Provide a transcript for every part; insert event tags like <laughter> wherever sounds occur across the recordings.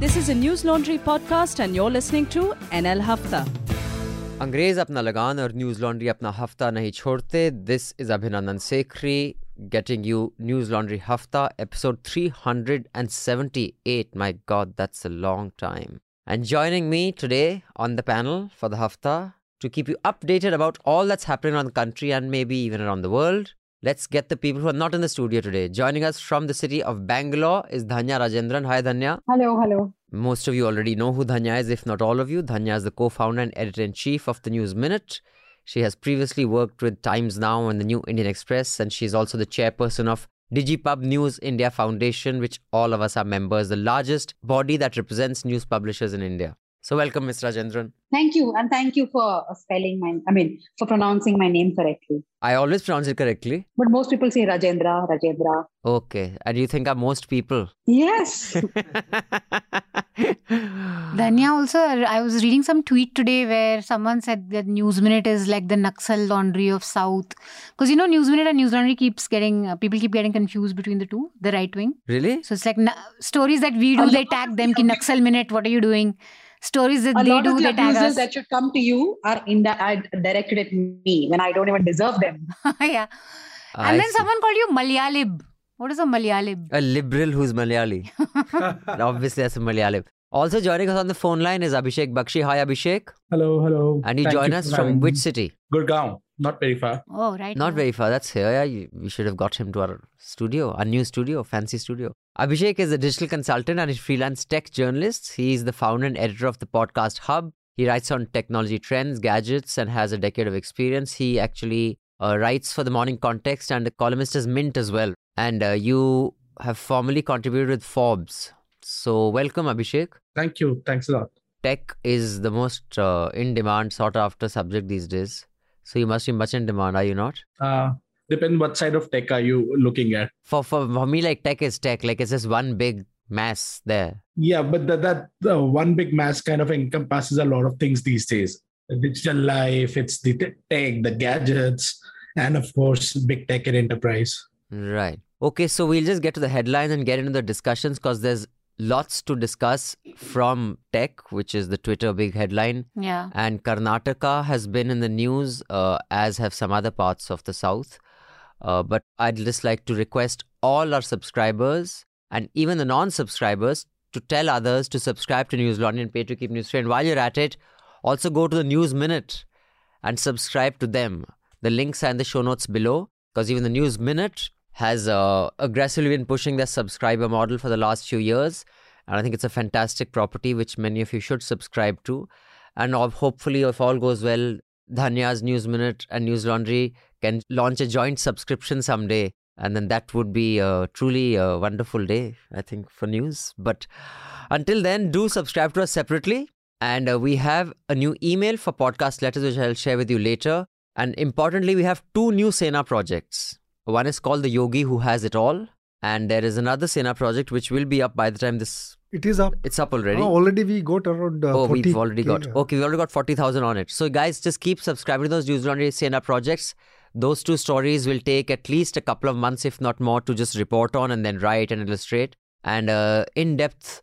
This is a News Laundry podcast, and you're listening to NL Hafta. अंग्रेज अपना लगान और न्यूज लॉन्ड्री अपना हफ्ता नहीं छोड़ते दिस इज अभिनंदन Sekhri getting you news laundry hafta episode 378 my god that's a long time and joining me today on the panel for the hafta to keep you updated about all that's happening around the country and maybe even around the world Let's get the people who are not in the studio today. Joining us from the city of Bangalore is Dhanya Rajendran. Hi, Dhanya. Hello, hello. Most of you already know who Dhanya is, if not all of you. Dhanya is the co founder and editor in chief of the News Minute. She has previously worked with Times Now and the New Indian Express, and she's also the chairperson of Digipub News India Foundation, which all of us are members, the largest body that represents news publishers in India. So, welcome, Ms. Rajendran. Thank you. And thank you for spelling my, I mean, for pronouncing my name correctly. I always pronounce it correctly. But most people say Rajendra, Rajendra. Okay. And you think are most people? Yes. <laughs> Dhanya also, I was reading some tweet today where someone said that News Minute is like the Naxal laundry of South. Because you know, News Minute and News Laundry keeps getting, uh, people keep getting confused between the two, the right wing. Really? So it's like na- stories that we do, they tag them, ki Naxal Minute, what are you doing? Stories that a they lot do of the they tag us. that should come to you are in the, are directed at me when I don't even deserve them. <laughs> yeah. and then see. someone called you Malayalib. What is a Malayalib? A liberal who's Malayali. <laughs> Obviously, that's a Malayalib. Also joining us on the phone line is Abhishek Baxi. Hi, Abhishek. Hello, hello. And you Thank join you us from which city? Gurgaon. Not very far. Oh, right. Not very far. That's here. Yeah, we should have got him to our studio, our new studio, fancy studio. Abhishek is a digital consultant and a freelance tech journalist. He is the founder and editor of the podcast Hub. He writes on technology trends, gadgets, and has a decade of experience. He actually uh, writes for the Morning Context and the columnist is Mint as well. And uh, you have formerly contributed with Forbes. So, welcome, Abhishek. Thank you. Thanks a lot. Tech is the most uh, in demand, sought after subject these days. So you must be much in demand, are you not? Uh, depend what side of tech are you looking at. For for, for me, like tech is tech. Like it's just one big mass there. Yeah, but that that uh, one big mass kind of encompasses a lot of things these days. The digital life, it's the tech, the gadgets, and of course, big tech and enterprise. Right. Okay, so we'll just get to the headlines and get into the discussions because there's lots to discuss from tech, which is the Twitter big headline. Yeah. And Karnataka has been in the news, uh, as have some other parts of the South. Uh, but I'd just like to request all our subscribers and even the non subscribers to tell others to subscribe to News Laundry and pay to keep news free. And while you're at it, also go to the News Minute and subscribe to them. The links are in the show notes below because even the News Minute has uh, aggressively been pushing their subscriber model for the last few years. And I think it's a fantastic property which many of you should subscribe to. And hopefully, if all goes well, Dhanya's News Minute and News Laundry can launch a joint subscription someday. And then that would be a truly a wonderful day, I think, for news. But until then, do subscribe to us separately. And uh, we have a new email for podcast letters, which I'll share with you later. And importantly, we have two new Sena projects. One is called The Yogi Who Has It All, and there is another Sena project which will be up by the time this. It is up. It's up already. Oh, already we got around. Uh, oh, we've already got. Okay, we already got forty thousand on it. So guys, just keep subscribing to those News Laundry Sena projects. Those two stories will take at least a couple of months, if not more, to just report on and then write and illustrate. And uh, in-depth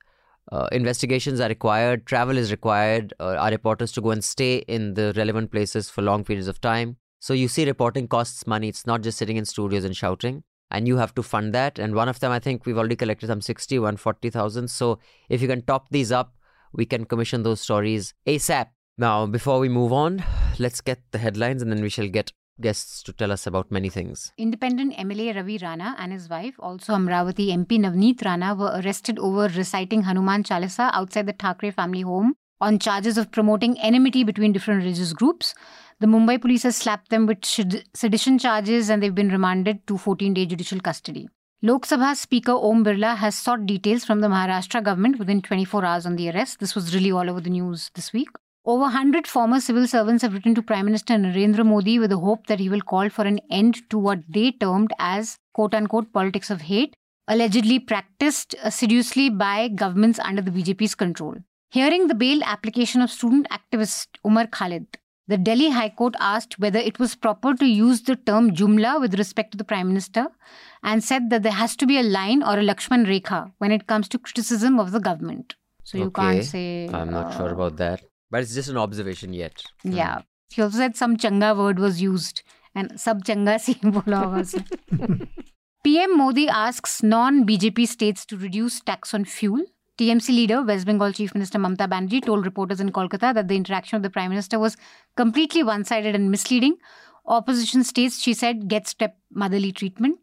uh, investigations are required. Travel is required. Uh, our reporters to go and stay in the relevant places for long periods of time. So you see, reporting costs money. It's not just sitting in studios and shouting. And you have to fund that. And one of them, I think we've already collected some 60, 140,000. So if you can top these up, we can commission those stories ASAP. Now, before we move on, let's get the headlines and then we shall get guests to tell us about many things. Independent MLA Ravi Rana and his wife, also Amravati MP Navneet Rana, were arrested over reciting Hanuman Chalisa outside the Thackeray family home on charges of promoting enmity between different religious groups. The Mumbai police has slapped them with sedition charges and they've been remanded to 14 day judicial custody. Lok Sabha Speaker Om Birla has sought details from the Maharashtra government within 24 hours on the arrest. This was really all over the news this week. Over 100 former civil servants have written to Prime Minister Narendra Modi with the hope that he will call for an end to what they termed as quote unquote politics of hate, allegedly practiced assiduously by governments under the BJP's control. Hearing the bail application of student activist Umar Khalid, the Delhi High Court asked whether it was proper to use the term Jumla with respect to the Prime Minister and said that there has to be a line or a Lakshman Rekha when it comes to criticism of the government. So you Okay. can't say. I'm not sure uh, about that. But it's just an observation yet. Hmm. Yeah. He also said some changa word was used and sub changa <laughs> si bola hoga. <laughs> PM Modi asks non BJP states to reduce tax on fuel. TMC leader, West Bengal Chief Minister Mamta Banerjee, told reporters in Kolkata that the interaction of the Prime Minister was completely one sided and misleading. Opposition states, she said, get step motherly treatment.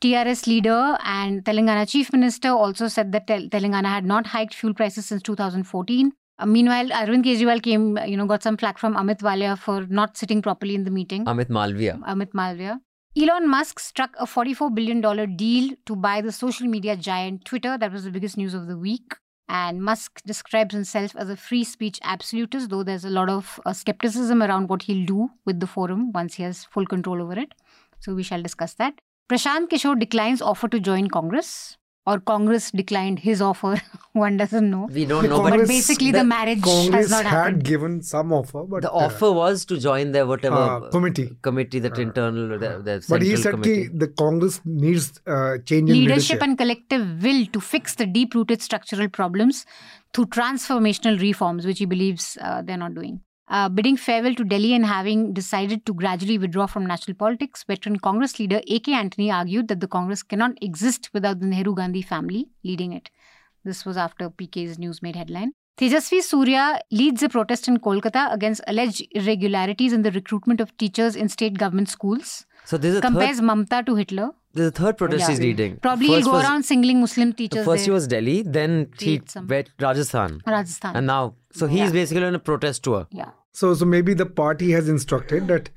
TRS leader and Telangana Chief Minister also said that Tel- Telangana had not hiked fuel prices since 2014. Uh, meanwhile, Arvind Kejriwal came, you know, got some flack from Amit Walia for not sitting properly in the meeting. Amit Malviya. Amit Malviya. Elon Musk struck a $44 billion deal to buy the social media giant Twitter. That was the biggest news of the week. And Musk describes himself as a free speech absolutist, though there's a lot of uh, skepticism around what he'll do with the forum once he has full control over it. So we shall discuss that. Prashant Kishore declines offer to join Congress, or Congress declined his offer. <laughs> One doesn't know. We don't The know, But basically, the, the marriage Congress has not had happened. given some offer, but but the uh, offer was to join their whatever uh, committee. committee, that Uh, internal, the, the But central he said committee. ki the Congress needs uh, change in leadership leadership. and collective will to fix the deep rooted structural problems through transformational reforms, which he believes uh, they're not doing. Uh, bidding farewell to Delhi and having decided to gradually withdraw from national politics, veteran Congress leader A.K. Antony argued that the Congress cannot exist without the Nehru Gandhi family leading it. This was after PK's news made headline. Tejasvi Surya leads a protest in Kolkata against alleged irregularities in the recruitment of teachers in state government schools. so this is Compares third, Mamta to Hitler. This is the third protest Yeah. he's leading. Probably first he'll go was, around singling Muslim teachers First he was Delhi, then he Create some- went Rajasthan, Rajasthan. and now so he's Yeah. basically on a protest tour. yeah. So, so maybe the party has instructed that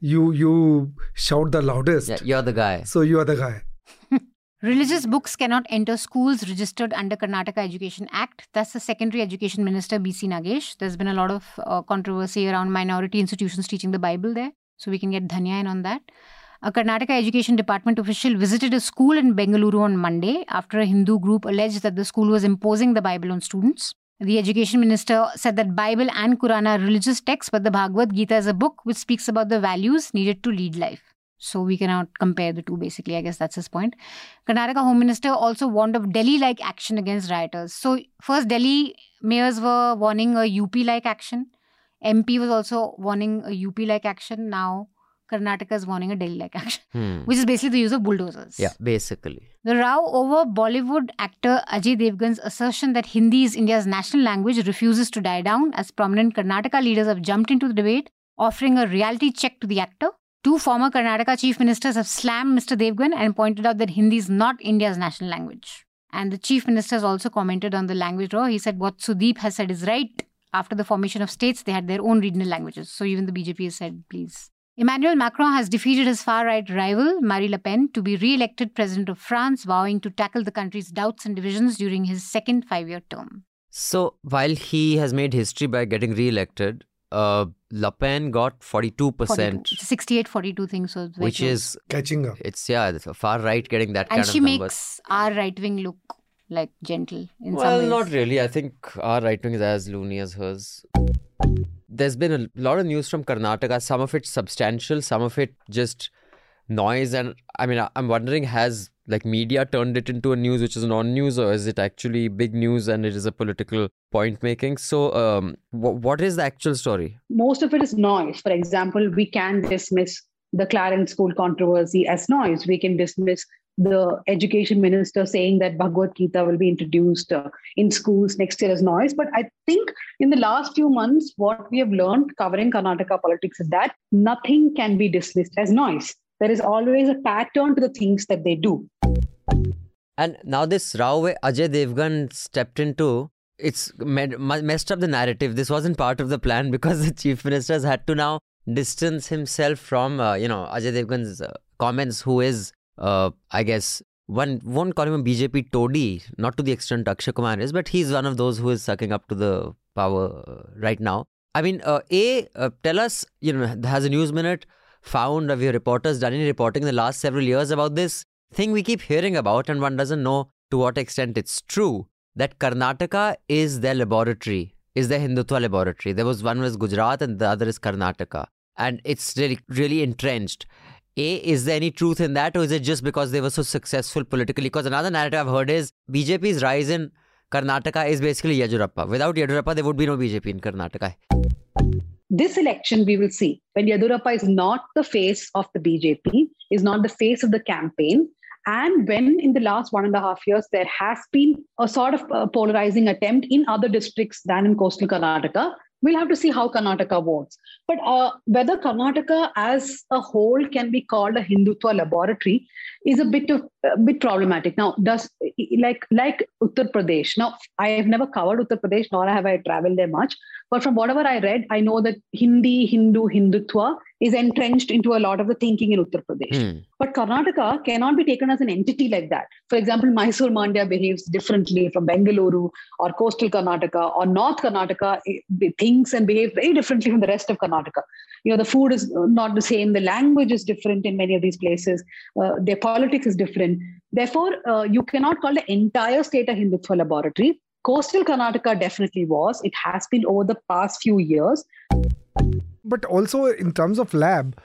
you you shout the loudest. Yeah, you're the guy. So you are the guy. <laughs> Religious books cannot enter schools registered under Karnataka Education Act. That's the Secondary Education Minister BC Nagesh. There's been a lot of uh, controversy around minority institutions teaching the Bible there. So we can get Dhanya in on that. A Karnataka Education Department official visited a school in Bengaluru on Monday after a Hindu group alleged that the school was imposing the Bible on students. The education minister said that Bible and Quran are religious texts, but the Bhagavad Gita is a book which speaks about the values needed to lead life. So we cannot compare the two, basically. I guess that's his point. Karnataka Home Minister also warned of Delhi like action against rioters. So, first, Delhi mayors were warning a UP like action. MP was also warning a UP like action. Now, Karnataka is warning a Delhi like action, Hmm. which is basically the use of bulldozers. Yeah, basically. The row over Bollywood actor Ajay Devgan's assertion that Hindi is India's national language refuses to die down as prominent Karnataka leaders have jumped into the debate, offering a reality check to the actor. Two former Karnataka chief ministers have slammed Mr. Devgan and pointed out that Hindi is not India's national language. And the chief minister has also commented on the language law. He said what Sudeep has said is right. After the formation of states, they had their own regional languages. So even the BJP has said, please. Emmanuel Macron has defeated his far right rival, Marine Le Pen, to be re elected president of France, vowing to tackle the country's doubts and divisions during his second five year term. So while he has made history by getting re-elected, uh, Le Pen got 42 percent, 42. It's 68 42 thing, so it's which close. is Catching up. it's yeah, it's a far right getting that And kind she of numbers. makes our right wing look like gentle in well, some ways. not really. I think our right wing is as loony as hers. There's been a lot of news from Karnataka. Some of it substantial, some of it just noise. And I mean, I'm wondering, has like media turned it into a news which is non-news, or is it actually big news and it is a political point making? So, um, wh- what is the actual story? most of it is noise. For example, we can dismiss the Clarence School controversy as noise. We can dismiss the education minister saying that Bhagavad Gita will be introduced uh, in schools next year as noise. But I think in the last few months, what we have learned covering Karnataka politics is that nothing can be dismissed as noise. There is always a pattern to the things that they do. And now this row where Ajay Devgan stepped into, it's messed up the narrative. This wasn't part of the plan because the chief minister has had to now distance himself from, uh, you know, Ajay Devgan's uh, comments, who is, uh, I guess, one won't call him a BJP toady, not to the extent Akshay Kumar is, but he's one of those who is sucking up to the power uh, right now. I mean, uh, A, uh, tell us, you know, has a news minute found, have your reporters done any reporting in the last several years about this? thing we keep hearing about, and one doesn't know to what extent it's true, that Karnataka is their laboratory, is their Hindutva laboratory. There was one was Gujarat and the other is Karnataka. And it's really, really entrenched. A, is there any truth in that, or is it just because they were so successful politically? Because another narrative I've heard is BJP's rise in Karnataka is basically Yediyurappa. Without Yediyurappa, there would be no BJP in Karnataka. This election, we will see when Yediyurappa is not the face of the BJP, is not the face of the campaign, and when in the last one and a half years there has been a sort of uh, polarizing attempt in other districts than in coastal Karnataka, we'll have to see how Karnataka votes. But uh, whether Karnataka as a whole can be called a Hindutva laboratory is a bit of a bit problematic. Now, does like like Uttar Pradesh. Now, I have never covered Uttar Pradesh, nor have I traveled there much. But from whatever I read, I know that Hindi, Hindu, Hindutva is entrenched into a lot of the thinking in Uttar Pradesh. Hmm. But Karnataka cannot be taken as an entity like that. For example, Mysore Mandya behaves differently from Bengaluru or coastal Karnataka or North Karnataka it thinks and behaves very differently from the rest of Karnataka. You know, the food is not the same, the language is different in many of these places, uh, their politics is different. Therefore, uh, you cannot call the entire state a Hindutva laboratory. Coastal Karnataka definitely was. It has been over the past few years. But also in terms of lab,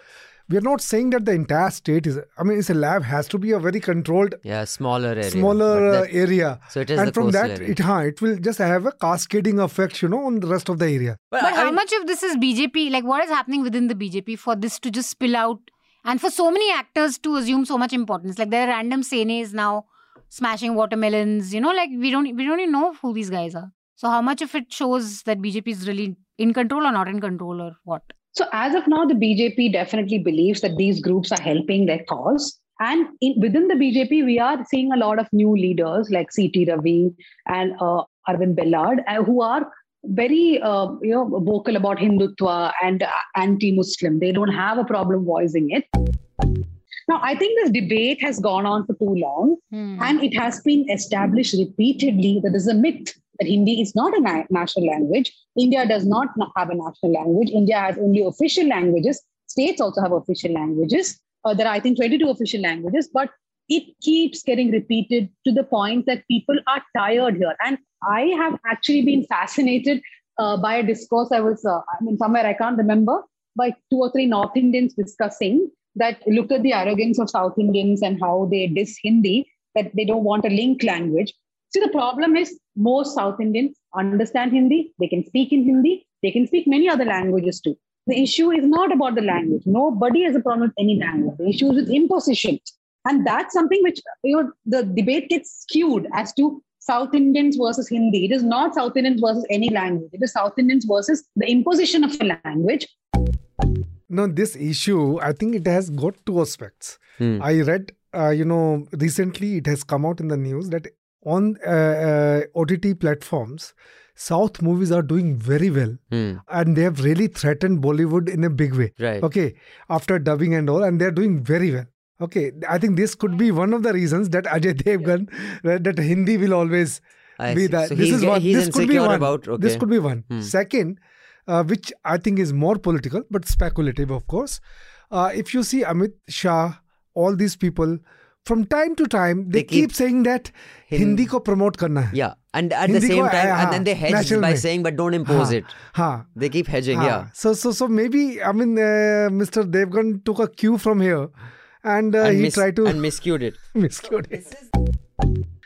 we are not saying that the entire state is. I mean, it's a lab has to be a very controlled, Yeah, smaller area. smaller uh, that- area, So it is and the from that area. it huh, it will just have a cascading effect, you know, on the rest of the area. But, But I how much of this is BJP? Like, what is happening within the BJP for this to just spill out? And for so many actors to assume so much importance, like there are random senes now smashing watermelons. You know, like we don't we don't even know who these guys are. So how much of it shows that BJP is really in control or not in control or what? So, as of now, the BJP definitely believes that these groups are helping their cause. And in, within the BJP, we are seeing a lot of new leaders like C.T. Ravi and uh, Arvind Bellad, uh, who are very uh, you know vocal about Hindutva and uh, anti-Muslim. They don't have a problem voicing it. Now, I think this debate has gone on for too long, Hmm. and it has been established repeatedly that there's a myth that Hindi is not a na- national language. India does not have a national language. India has only official languages. States also have official languages. Uh, there are, I think, 22 official languages, but it keeps getting repeated to the point that people are tired here. And I have actually been fascinated uh, by a discourse I was, uh, I mean, somewhere I can't remember, by two or three North Indians discussing that look at the arrogance of South Indians and how they diss Hindi, that they don't want a link language. See, the problem is most South Indians understand Hindi, they can speak in Hindi, they can speak many other languages too. The issue is not about the language. Nobody has a problem with any language. The issue is with imposition. And that's something which you know, the debate gets skewed as to South Indians versus Hindi. It is not South Indians versus any language. It is South Indians versus the imposition of a language. No, this issue, I think it has got two aspects. Hmm. I read, uh, you know, recently it has come out in the news that on uh, uh, OTT platforms, South movies are doing very well. Hmm. And they have really threatened Bollywood in a big way. Right. Okay. After dubbing and all, and they're doing very well. Okay. I think this could be one of the reasons that Ajay Devgan, that, that Hindi will always I be see. that. So this is one. he's This could be one. about- This could be one. Hmm. Second, uh, which I think is more political but speculative, of course. Uh, if you see Amit Shah, all these people, from time to time, they, They keep, keep saying that Hin- Hindi ko promote karna hai. Yeah. And at the same ko, time, uh, and then they hedge by mein. saying, but don't impose Ha, it. ha. They keep hedging, Ah, yeah. So so so maybe I mean uh, Mr. Devgan took a cue from here, and, uh, and he mis- tried to and miscued it. <laughs> miscode it.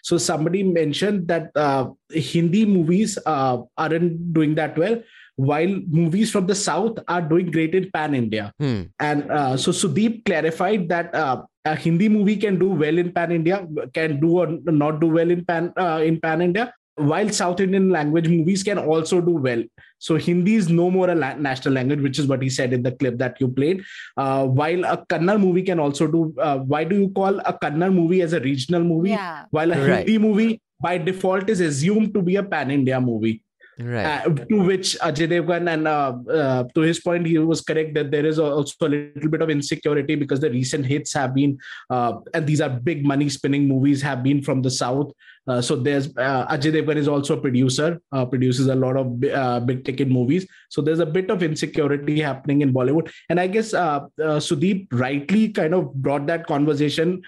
So somebody mentioned that uh, Hindi movies uh, aren't doing that well, while movies from the south are doing great in pan India. Hmm. And uh, so Sudeep clarified that uh, a Hindi movie can do well in pan India, can do or not do well in pan uh, in pan India, while South Indian language movies can also do well. So Hindi is no more a la- national language, which is what he said in the clip that you played. Uh, while a Kannada movie can also do. Uh, why do you call a Kannada movie as a regional movie? Yeah. while a Right. Hindi movie by default is assumed to be a pan India movie. Right. Uh, to which Ajay Devgan and uh, uh, to his point, he was correct that there is also a little bit of insecurity because the recent hits have been, uh, and these are big money spinning movies, have been from the south. Uh, so there's uh, Ajay Devgan is also a producer, uh, produces a lot of uh, big ticket movies. So there's a bit of insecurity happening in Bollywood, and I guess uh, Sudeep rightly kind of brought that conversation,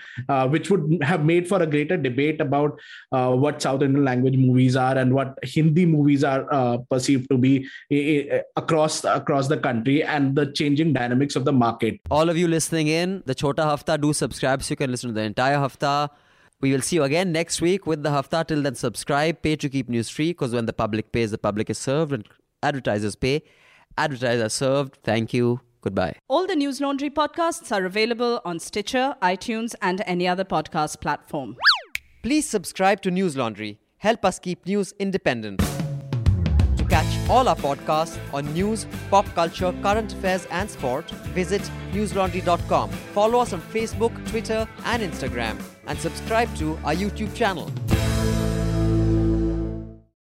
which would have made for a greater debate about what South Indian language movies are and what Hindi movies are perceived to be across across the country and the changing dynamics of the market. All of you listening in, the Chota Hafta, do subscribe so you can listen to the entire Hafta. We will see you again next week with the Hafta. Till then, subscribe, pay to keep news free because when the public pays, the public is served, and advertisers pay, advertisers are served. Thank you. Goodbye. All the News Laundry podcasts are available on Stitcher, iTunes, and any other podcast platform. Please subscribe to News Laundry. Help us keep news independent. To catch all our podcasts on news, pop culture, current affairs, and sport, visit newslaundry.com. Follow us on Facebook, Twitter, and Instagram, and subscribe to our YouTube channel.